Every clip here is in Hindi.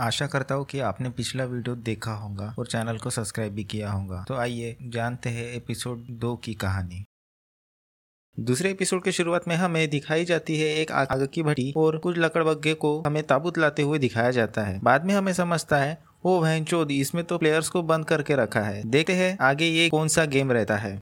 आशा करता हूँ कि आपने पिछला वीडियो देखा होगा और चैनल को सब्सक्राइब भी किया होगा। तो आइए जानते हैं एपिसोड दो की कहानी। दूसरे एपिसोड के शुरुआत में हमें दिखाई जाती है एक आग की भट्टी और कुछ लकड़बग्गे को हमें ताबूत लाते हुए दिखाया जाता है। बाद में हमें समझता है, ओ चौध इसमें तो प्लेयर्स को बंद करके रखा है। देखते हैं आगे ये कौन सा गेम रहता है।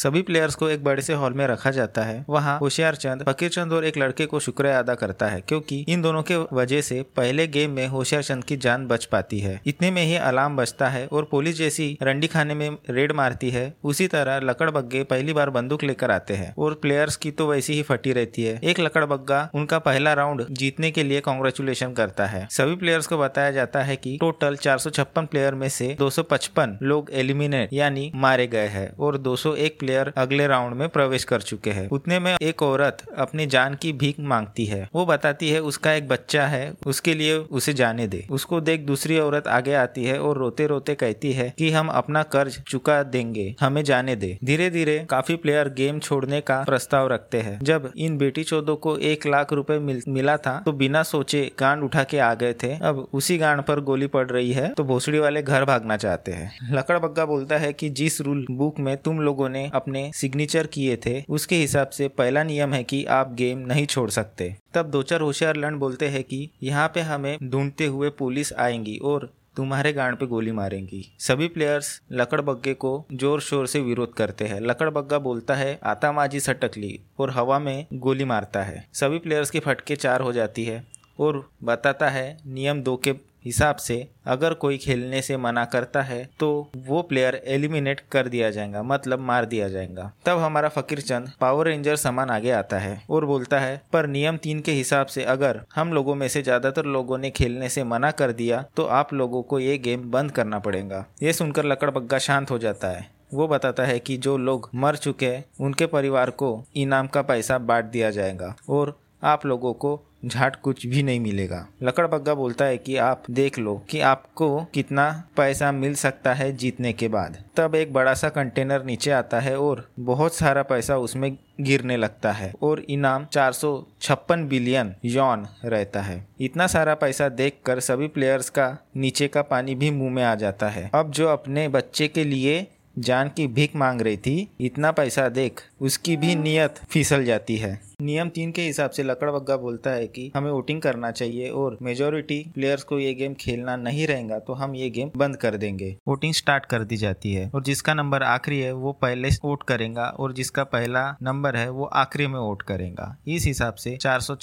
सभी प्लेयर्स को एक बड़े से हॉल में रखा जाता है। वहाँ होशियार चंद, फकीर चंद और एक लड़के को शुक्रिया अदा करता है, क्योंकि इन दोनों के वजह से पहले गेम में होशियार चंद की जान बच पाती है। इतने में ही अलार्म बचता है और पुलिस जैसी रंडी खाने में रेड मारती है। उसी तरह लकड़बग्गे पहली बार बंदूक लेकर आते हैं और प्लेयर्स की तो वैसी ही फटी रहती है। एक लकड़ बग्गा उनका पहला राउंड जीतने के लिए कॉन्ग्रेचुलेशन करता है। सभी प्लेयर्स को बताया जाता है की टोटल चार सौ छप्पन प्लेयर में से दो सौ पचपन लोग एलिमिनेट यानी मारे गए हैं और दो प्लेयर अगले राउंड में प्रवेश कर चुके हैं। उतने में एक औरत अपनी जान की भीख मांगती है। वो बताती है उसका एक बच्चा है उसके लिए उसे जाने दे। उसको देख दूसरी औरत आगे आती है और रोते रोते कहती है कि हम अपना कर्ज चुका देंगे हमें जाने दे। धीरे धीरे काफ़ी प्लेयर गेम छोड़ने का प्रस्ताव रखते हैं। जब इन बेटी चौदो को एक लाख रुपए मिल, मिला था तो बिना सोचे गांड उठा के आ गए थे। अब उसी गांड पर गोली पड़ रही है तो भोसड़ी वाले घर भागना चाहते हैं। लकड़बग्गा बोलता है कि जिस रूल बुक में तुम लोगों ने अपने सिग्नेचर किए थे, उसके हिसाब से पहला नियम है कि आप गेम नहीं छोड़ सकते। तब दो चार होशियार लंड बोलते हैं कि यहाँ पे हमें ढूंढते हुए पुलिस आएँगी और तुम्हारे गांड पे गोली मारेंगी। सभी प्लेयर्स लकड़बग्गे को ज़ोर शोर से विरोध करते हैं। लकड़बग्गा बोलता है आता माजी सटकली और हवा में गोली मारता है। सभी प्लेयर्स की फटके चार हो जाती है और बताता है, नियम दो के हिसाब से अगर कोई खेलने से मना करता है तो वो प्लेयर एलिमिनेट कर दिया जाएगा मतलब मार दिया जाएगा। तब हमारा फकीर चंद पावर रेंजर सामान आगे आता है और बोलता है, पर नियम तीन के हिसाब से अगर हम लोगों में से ज़्यादातर लोगों ने खेलने से मना कर दिया तो आप लोगों को ये गेम बंद करना पड़ेगा ये सुनकर लकड़बग्गा शांत हो जाता है। वो बताता है कि जो लोग मर चुके हैं, उनके परिवार को इनाम का पैसा बांट दिया जाएगा और आप लोगों को झाट कुछ भी नहीं मिलेगा। लकड़बग्गा बोलता है कि आप देख लो कि आपको कितना पैसा मिल सकता है जीतने के बाद। तब एक बड़ा सा कंटेनर नीचे आता है और बहुत सारा पैसा उसमें गिरने लगता है और इनाम चार सौ छप्पन बिलियन यौन रहता है। इतना सारा पैसा देखकर सभी प्लेयर्स का नीचे का पानी भी मुँह में आ जाता है। अब जो अपने बच्चे के लिए जान की भीख मांग रही थी, इतना पैसा देख उसकी भी नियत फिसल जाती है। नियम तीन के हिसाब से लकड़ बग्गा बोलता है कि हमें वोटिंग करना चाहिए और मेजोरिटी प्लेयर्स को ये गेम खेलना नहीं रहेगा तो हम ये गेम बंद कर देंगे। वोटिंग स्टार्ट कर दी जाती है और जिसका नंबर आखिरी है, वो पहले वोट करेगा और जिसका पहला नंबर है, वो आखिरी में वोट करेगा। इस हिसाब से चार सौ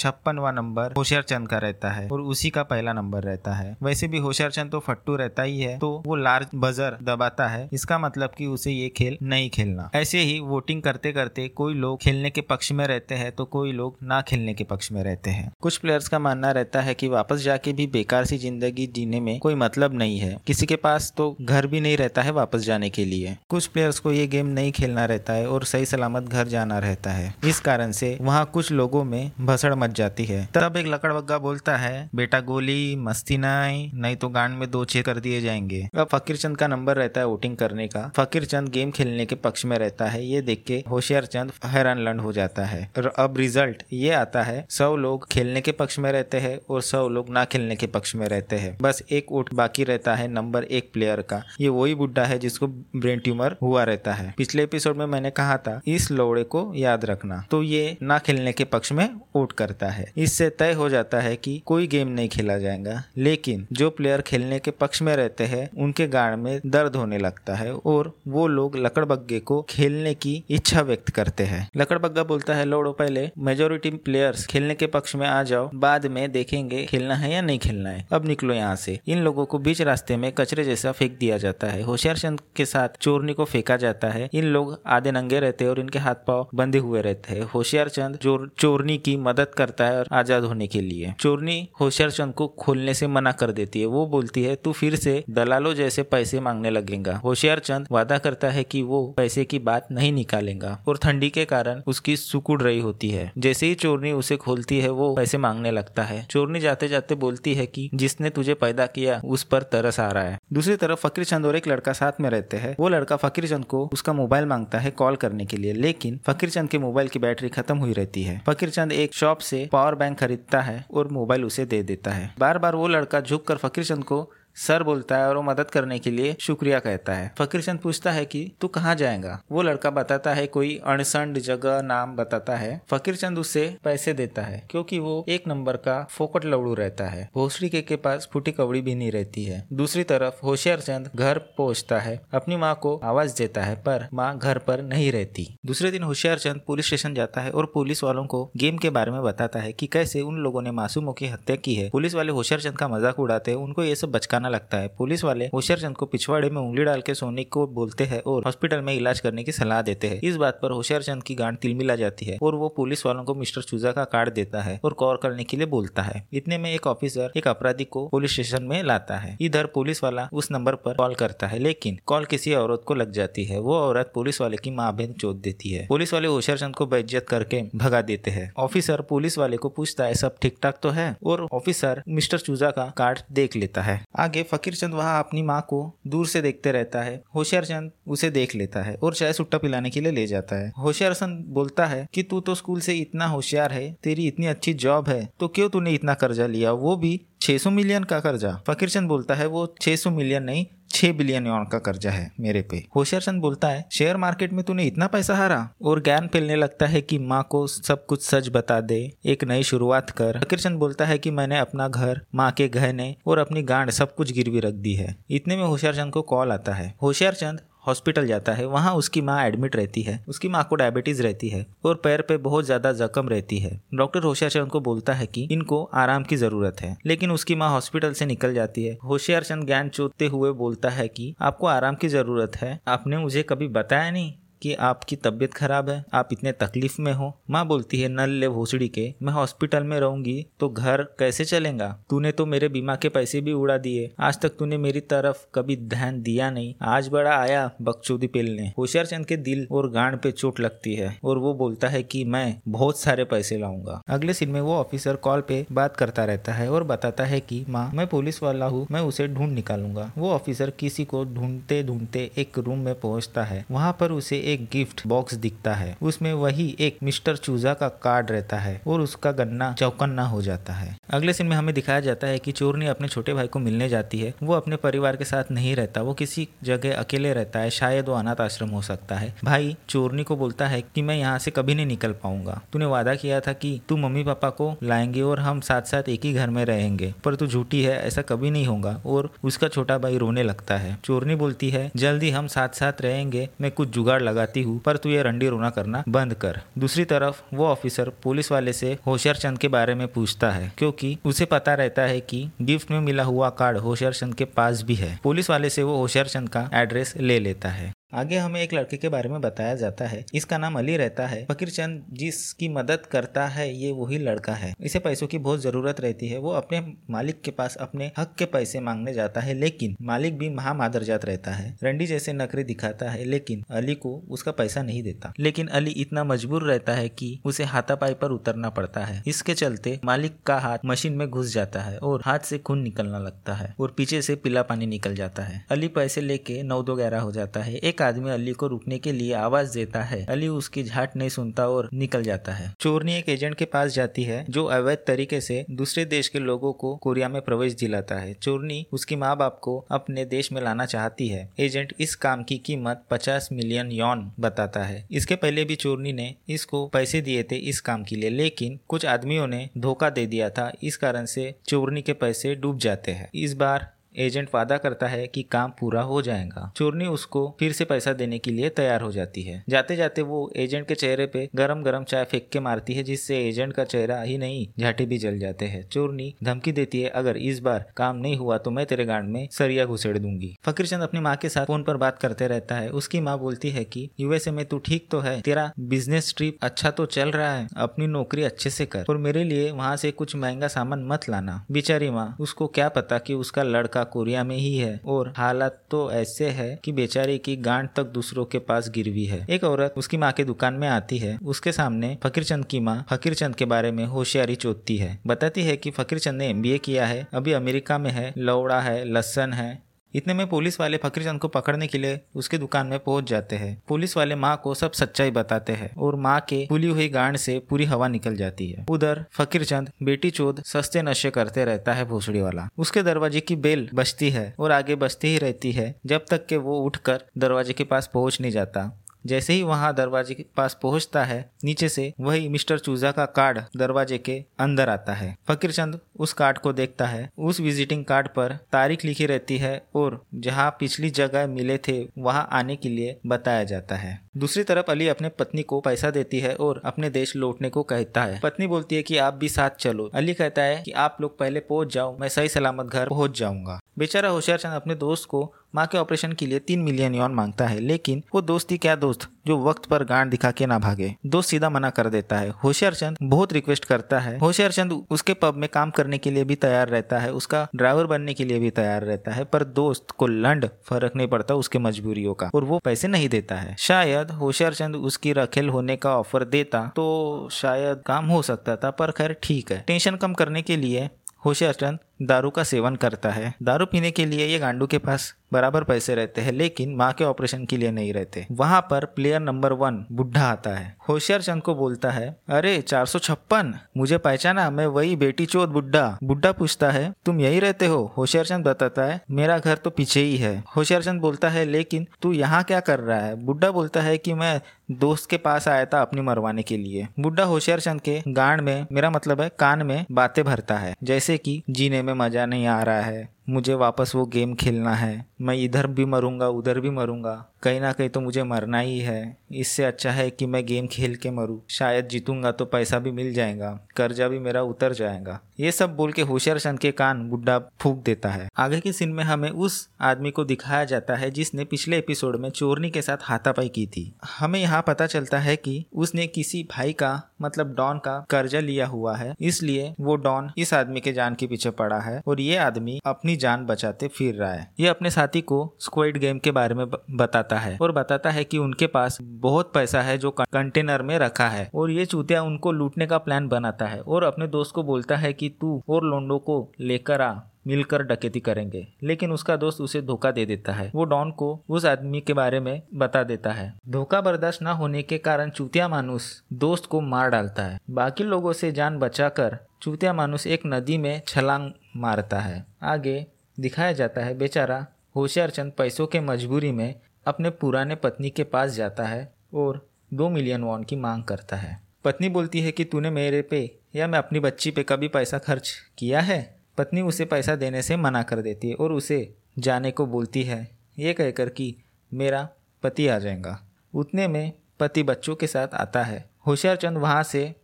नंबर होशियार चंद का रहता है और उसी का पहला नंबर रहता है। वैसे भी होशियार चंद तो फट्टू रहता ही है तो वो लार्ज बजर दबाता है। इसका मतलब की उसे ये खेल नहीं खेलना। ऐसे ही वोटिंग करते करते कोई लोग खेलने के पक्ष में रहते हैं तो कोई लोग ना खेलने के पक्ष में रहते हैं। कुछ प्लेयर्स का मानना रहता है कि वापस जाके भी बेकार सी ज़िंदगी जीने में कोई मतलब नहीं है। किसी के पास तो घर भी नहीं रहता है वापस जाने के लिए। कुछ प्लेयर्स को ये गेम नहीं खेलना रहता है और सही सलामत घर जाना रहता है। इस कारण से वहाँ कुछ लोगों में भसड़ मच जाती है। तब एक लकड़बग्गा बोलता है, बेटा गोली, मस्ती नहीं नहीं तो गांड में दो छेद कर दिए जाएँगे। अब फकीर चंद का नंबर रहता है वोटिंग करने का। फकीर चंद गेम खेलने के पक्ष में रहता है, ये देख के होशियार चंद हैरान लंड हो जाता है। और अब रिज़ल्ट ये आता है, सौ लोग खेलने के पक्ष में रहते हैं और सौ लोग ना खेलने के पक्ष में रहते हैं। बस एक वोट बाकी रहता है नंबर एक प्लेयर का। ये वही बुढ़ा है जिसको ब्रेन ट्यूमर हुआ रहता है। पिछले एपिसोड में मैंने कहा था, इस लौड़े को याद रखना। तो ये ना खेलने के पक्ष में वोट करता है। इससे तय हो जाता है कि कोई गेम नहीं खेला जाएगा, लेकिन जो प्लेयर खेलने के पक्ष में रहते हैं, उनके गाड़ में दर्द होने लगता है और वो लोग लकड़बग्गे को खेलने की इच्छा व्यक्त करते हैं। लकड़बग्गा बोलता है, लौड़ो पहले मेजोरिटी प्लेयर्स खेलने के पक्ष में आ जाओ, बाद में देखेंगे खेलना है या नहीं खेलना है। अब निकलो यहाँ से। इन लोगों को बीच रास्ते में कचरे जैसा फेंक दिया जाता है। होशियार चंद के साथ चोरनी को फेंका जाता है। इन लोग आधे नंगे रहते हैं और इनके हाथ पाव बंधे हुए रहते हैं। होशियार चंद चोर चोरनी की मदद करता है और आज़ाद होने के लिए। चोरनी होशियार चंद को खोलने से मना कर देती है। वो बोलती है, तू फिर से दलालों जैसे पैसे मांगने लगेगा। होशियार चंद वादा वादा करता है कि वो पैसे की बात नहीं निकालेगा और ठंडी के कारण उसकी सुकुड़ रही होती है। जैसे ही चोरनी उसे खोलती है, वो पैसे मांगने लगता है। चोरनी जाते जाते बोलती है कि, जिसने तुझे पैदा किया, उस पर तरस आ रहा है। दूसरी तरफ़ फकीर चंद और एक लड़का साथ में रहते हैं। वो लड़का फकीर चंद को उसका मोबाइल माँगता है कॉल करने के लिए, लेकिन फकीर चंद के मोबाइल की बैटरी खत्म हुई रहती है। फकीर चंद एक शॉप से पावर बैंक खरीदता है और मोबाइल उसे दे देता है। बार बार वो लड़का झुक कर फकीर चंद को सर बोलता है और वो मदद करने के लिए शुक्रिया कहता है। फकीर चंद पूछता है कि तू कहाँ जाएगा? वो लड़का बताता है कोई अणसंड जगह नाम बताता है। फकीर चंद उससे पैसे देता है क्योंकि वो एक नंबर का फोकट लवड़ू रहता है। भोसड़ी के, के पास फूटी कवड़ी भी नहीं रहती है। दूसरी तरफ़ होशियार चंद घर पहुँचता है अपनी माँ को आवाज़ देता है पर माँ घर पर नहीं रहती। दूसरे दिन होशियार चंद पुलिस स्टेशन जाता है और पुलिस वालों को गेम के बारे में बताता है कि कैसे उन लोगों ने मासूमों की हत्या की है। पुलिस वाले होशियार चंद का मज़ाक उड़ाते हैं उनको ये सब बचकाना आना लगता है। पुलिस वाले होशियार चंद को पिछवाड़े में उंगली डाल के सोने को बोलते हैं और हॉस्पिटल में इलाज करने की सलाह देते हैं। इस बात पर होशियार चंद की गांड तिलमिला जाती है और वो पुलिस वालों को मिस्टर चूजा का कार्ड देता है और कॉल करने के लिए बोलता है। इतने में एक ऑफिसर एक अपराधी को पुलिस स्टेशन में लाता है। इधर पुलिस वाला उस नंबर पर कॉल करता है, लेकिन कॉल किसी औरत को लग जाती है। वो औरत पुलिस वाले की माँ बहन चोट देती है। पुलिस वाले होशियार चंद को बेइज्जत करके भगा देते हैं। ऑफिसर पुलिस वाले को पूछता है, सब ठीक ठाक तो है? और ऑफिसर मिस्टर चूजा का कार्ड देख लेता है। आगे फकीर चंद वहाँ अपनी माँ को दूर से देखते रहता है। होशियार चंद उसे देख लेता है और चाय सुट्टा पिलाने के लिए ले जाता है। होशियार चंद बोलता है कि, तू तो स्कूल से इतना होशियार है, तेरी इतनी अच्छी जॉब है तो क्यों तूने इतना कर्जा लिया? वो भी 600 मिलियन का कर्जा। फकीर चंद बोलता है, वो 600 मिलियन नहीं, छह बिलियन यौन का कर्जा है मेरे पे। होशियार चंद बोलता है, शेयर मार्केट में तूने इतना पैसा हारा? और ज्ञान फैलने लगता है कि माँ को सब कुछ सच बता दे, एक नई शुरुआत कर। फकीर चंद बोलता है कि मैंने अपना घर, माँ के गहने और अपनी गांड सब कुछ गिरवी रख दी है। इतने में होशियार चंद को कॉल आता है। होशियार चंद हॉस्पिटल जाता है, वहाँ उसकी माँ एडमिट रहती है। उसकी माँ को डायबिटीज़ रहती है और पैर पे बहुत ज़्यादा जख्म रहती है। डॉक्टर होशियार चंद को बोलता है कि इनको आराम की ज़रूरत है, लेकिन उसकी माँ हॉस्पिटल से निकल जाती है। होशियार चंद ज्ञान चोतते हुए बोलता है कि आपको आराम की ज़रूरत है, आपने मुझे कभी बताया नहीं? कि आपकी तबीयत खराब है, आप इतने तकलीफ़ में हो। माँ बोलती है, नल ले भोसड़ी के, मैं हॉस्पिटल में रहूँगी तो घर कैसे चलेगा? तूने तो मेरे बीमा के पैसे भी उड़ा दिए। आज तक तूने मेरी तरफ़ कभी ध्यान दिया नहीं। आज बड़ा आया बकचोदी पेलने। होशियार चंद के दिल और गांड पे चोट लगती है और वो बोलता है की मैं बहुत सारे पैसे लाऊँगा। अगले सीन में वो ऑफिसर कॉल पे बात करता रहता है और बताता है की, माँ, मैं पुलिस वाला हूँ, मैं उसे ढूंढ निकालूँगा। वो ऑफिसर किसी को ढूंढते ढूंढते एक रूम में पहुँचता है। वहाँ पर उसे एक गिफ्ट बॉक्स दिखता है। उसमें वही एक मिस्टर चूजा का कार्ड रहता है और उसका गन्ना चौकन्ना हो जाता है। अगले सीन में हमें दिखाया जाता है कि चोरनी अपने छोटे भाई को मिलने जाती है। वो अपने परिवार के साथ नहीं रहता, वो किसी जगह अकेले रहता है। शायद वो अनाथ आश्रम हो सकता है। भाई चोरनी को बोलता है कि मैं यहाँ से कभी नहीं निकल पाऊँगा। तूने वादा किया था कि तू मम्मी पापा को लाएँगे और हम साथ साथ एक ही घर में रहेंगे, पर तू झूठी है, ऐसा कभी नहीं होगा। और उसका छोटा भाई रोने लगता है। चोरनी बोलती है, जल्दी हम साथ साथ रहेंगे, मैं कुछ जुगाड़ लगा लगाती हूँ, पर तू ये रंडी रोना करना बंद कर। दूसरी तरफ़, वो ऑफिसर पुलिस वाले से होशियार चंद के बारे में पूछता है, क्योंकि उसे पता रहता है कि गिफ्ट में मिला हुआ कार्ड होशियार चंद के पास भी है। पुलिस वाले से वो होशियार चंद का एड्रेस ले लेता है। आगे हमें एक लड़के के बारे में बताया जाता है। इसका नाम अली रहता है। फकीर चंद जिसकी मदद करता है, ये वही लड़का है। इसे पैसों की बहुत ज़रूरत रहती है। वो अपने मालिक के पास अपने हक के पैसे मांगने जाता है, लेकिन मालिक भी महामादरजात रहता है। रंडी जैसे नखरे दिखाता है, लेकिन अली को उसका पैसा नहीं देता। लेकिन अली इतना मजबूर रहता है की उसे हाथापाई पर उतरना पड़ता है। इसके चलते मालिक का हाथ मशीन में घुस जाता है और हाथ से खून निकलना लगता है और पीछे से पीला पानी निकल जाता है। अली पैसे लेके नौ दो ग्यारह हो जाता है। एक एक आदमी अली को रुकने के लिए आवाज़ देता है। अली उसकी झाट नहीं सुनता और निकल जाता है। चोरनी एक एजेंट के पास जाती है, जो अवैध तरीके से दूसरे देश के लोगों को कोरिया में प्रवेश दिलाता है। चोरनी उसकी माँ बाप को अपने देश में लाना चाहती है। एजेंट इस काम की कीमत 50 मिलियन यौन बताता है। इसके पहले भी चोरनी ने इसको पैसे दिए थे इस काम के लिए, लेकिन कुछ आदमियों ने धोखा दे दिया था। इस कारण से चोरनी के पैसे डूब जाते हैं। इस बार एजेंट वादा करता है कि काम पूरा हो जाएगा। चोरनी उसको फिर से पैसा देने के लिए तैयार हो जाती है। जाते जाते वो एजेंट के चेहरे पे गरम गरम चाय फेंक के मारती है, जिससे एजेंट का चेहरा ही नहीं, झाटे भी जल जाते हैं। चोरनी धमकी देती है, अगर इस बार काम नहीं हुआ तो मैं तेरे गांड में सरिया घुसेड़ दूँगी। फकीर चंद अपनी माँ के साथ फ़ोन पर बात करते रहता है। उसकी माँ बोलती है की, यूएसए में तू ठीक तो है, तेरा बिज़नेस ट्रिप अच्छा तो चल रहा है, अपनी नौकरी अच्छे से कर, और मेरे लिए वहाँ से कुछ महँगा सामान मत लाना। बेचारी माँ, उसको क्या पता की उसका लड़का कोरिया में ही है और हालात तो ऐसे है कि बेचारे की गांठ तक दूसरों के पास गिरवी है। एक औरत उसकी माँ के दुकान में आती है। उसके सामने फकीर चंद की माँ फकीर चंद के बारे में होशियारी चोतती है। बताती है की फकीर चंद ने एमबीए किया है। अभी अमेरिका में है, लौड़ा है लसन है। इतने में पुलिस वाले फकीरचंद को पकड़ने के लिए उसके दुकान में पहुँच जाते हैं। पुलिस वाले माँ को सब सच्चाई बताते हैं और माँ के खुली हुई गांड से पूरी हवा निकल जाती है। उधर फकीरचंद बेटी चोद, सस्ते नशे करते रहता है भोसड़ी वाला। उसके दरवाजे की बेल बजती है और आगे बजती ही रहती है, जब तक के वो उठकर दरवाजे के पास पहुँच नहीं जाता। जैसे ही वहाँ दरवाजे के पास पहुँचता है, नीचे से वही मिस्टर चूजा का कार्ड दरवाजे के अंदर आता है। फकीर चंद उस कार्ड को देखता है। उस विजिटिंग कार्ड पर तारीख लिखी रहती है और जहाँ पिछली जगह मिले थे, वहाँ आने के लिए बताया जाता है। दूसरी तरफ़ अली अपने पत्नी को पैसा देती है और अपने देश लौटने को कहता है। पत्नी बोलती है कि आप भी साथ चलो। अली कहता है कि आप लोग पहले पहुँच जाओ, मैं सही सलामत घर पहुँच जाऊँगा। बेचारा होशियार चंद अपने दोस्त को माँ के ऑपरेशन के लिए तीन मिलियन यौन माँगता है, लेकिन वो दोस्ती क्या दोस्त जो वक्त पर गांड दिखा के ना भागे? दोस्त सीधा मना कर देता है। होशियार चंद बहुत रिक्वेस्ट करता है। होशियार चंद उसके पब में काम करने के लिए भी तैयार रहता है, उसका ड्राइवर बनने के लिए भी तैयार रहता है, पर दोस्त को लंड फ़र्क नहीं पड़ता उसके मजबूरियों का। और वो पैसे नहीं देता है। शायद होशियार चंद उसकी रखेल होने का ऑफ़र देता तो शायद काम हो सकता था, पर खैर ठीक है। टेंशन कम करने के लिए होशियार चंद दारू का सेवन करता है। दारू पीने के लिए ये गांडू के पास बराबर पैसे रहते हैं, लेकिन माँ के ऑपरेशन के लिए नहीं रहते। वहाँ पर प्लेयर नंबर वन बुढ़ा आता है। होशियार चंद को बोलता है, अरे, चार सौ छप्पन, मुझे पहचाना, मैं वही बेटी चोत बुढ़ा। बुढ़ा पूछता है, तुम यही रहते हो? होशियार चंद बताता है, मेरा घर तो पीछे ही है। होशियार चंद बोलता है, लेकिन तू यहाँ क्या कर रहा है? बुढ़ा बोलता है कि, मैं दोस्त के पास आया था अपनी मरवाने के लिए। बुढ़ा होशियार चंद के गांड में, मेरा मतलब है, कान में बातें भरता है, जैसे कि, जीने में मज़ा नहीं आ रहा है। मुझे वापस वो गेम खेलना है। मैं इधर भी मरूँगा, उधर भी मरूँगा। कहीं ना कहीं तो मुझे मरना ही है। इससे अच्छा है कि मैं गेम खेल के मरूं। शायद जीतूँगा तो पैसा भी मिल जाएगा, कर्जा भी मेरा उतर जाएगा। ये सब बोल के होशियार चंद के कान बुढ़ा फूक देता है। आगे के सीन में हमें उस आदमी को दिखाया जाता है जिसने पिछले एपिसोड में चोरनी के साथ हाथापाई की थी। हमें यहाँ पता चलता है कि उसने किसी भाई का मतलब डॉन का, कर्जा लिया हुआ है। इसलिए वो डॉन इस आदमी के जान के पीछे पड़ा है और ये आदमी अपनी जान बचाते फिर रहा है। ये अपने साथी को स्क्वाड गेम के बारे में बताता है और बताता है कि उनके पास बहुत पैसा है जो कंटेनर में रखा है और ये चूतिया उनको लूटने का प्लान बनाता है और अपने दोस्त को बोलता है कि तू और लोंडो को लेकर आ, मिलकर डकैती करेंगे। लेकिन उसका दोस्त उसे धोखा दे देता है। वो डॉन को उस आदमी के बारे में बता देता है। धोखा बर्दाश्त न होने के कारण चूतिया मानुस दोस्त को मार डालता है। बाकी लोगों से जान बचाकर चूतिया मानुस एक नदी में छलांग मारता है। आगे दिखाया जाता है, बेचारा होशियार चंद पैसों के मजबूरी में अपने पुराने पत्नी के पास जाता है और दो मिलियन वॉन की मांग करता है। पत्नी बोलती है कि, तूने मेरे पे या मैं अपनी बच्ची पे कभी पैसा खर्च किया है? पत्नी उसे पैसा देने से मना कर देती है और उसे जाने को बोलती है, ये कहकर कि, मेरा पति आ जाएगा। उतने में पति बच्चों के साथ आता है। होशियार चंद वहाँ से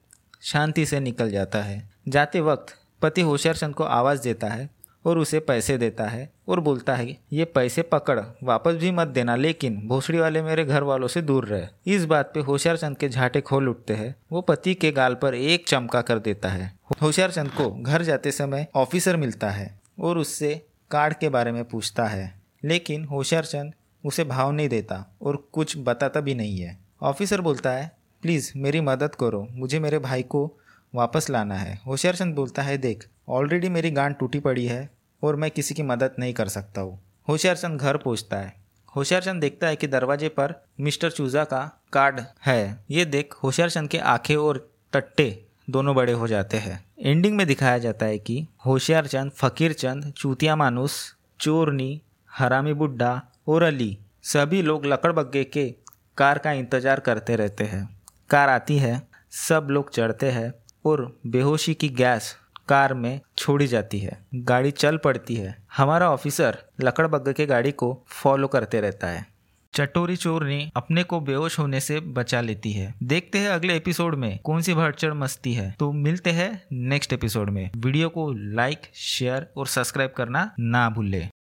शांति से निकल जाता है। जाते वक्त पति होशियार चंद को आवाज़ देता है और उसे पैसे देता है और बोलता है, ये पैसे पकड़, वापस भी मत देना, लेकिन भोसड़ी वाले मेरे घर वालों से दूर रहे। इस बात पे होशियार चंद के झाटे खोल उठते हैं। वो पति के गाल पर एक चमका कर देता है। होशियार चंद को घर जाते समय ऑफिसर मिलता है और उससे कार्ड के बारे में पूछता है। लेकिन होशियार चंद उसे भाव नहीं देता और कुछ बताता भी नहीं है। ऑफिसर बोलता है, प्लीज़ मेरी मदद करो, मुझे मेरे भाई को वापस लाना है। होशियार चंद बोलता है, देख ऑलरेडी मेरी गांड टूटी पड़ी है और मैं किसी की मदद नहीं कर सकता हूँ। होशियार चंद घर पहुँचता है। होशियार चंद देखता है कि दरवाजे पर मिस्टर चूजा का कार्ड है। ये देख होशियार चंद के आँखें और टट्टे दोनों बड़े हो जाते हैं। एंडिंग में दिखाया जाता है कि होशियार चंद फकीर चंद चूतिया मानुस, चोरनी, हरामी बुड्ढा और अली सभी लोग लकड़बग्गे के कार का इंतज़ार करते रहते हैं। कार आती है, सब लोग चढ़ते हैं। और बेहोशी की गैस कार में छोड़ी जाती है। गाड़ी चल पड़ती है। हमारा ऑफिसर लकड़ बग्गे के गाड़ी को फॉलो करते रहता है। चटोरी चोर ने अपने को बेहोश होने से बचा लेती है। देखते हैं अगले एपिसोड में कौन सी भड़चड़ मस्ती है। तो मिलते हैं नेक्स्ट एपिसोड में। वीडियो को लाइक, शेयर और सब्सक्राइब करना ना भूले।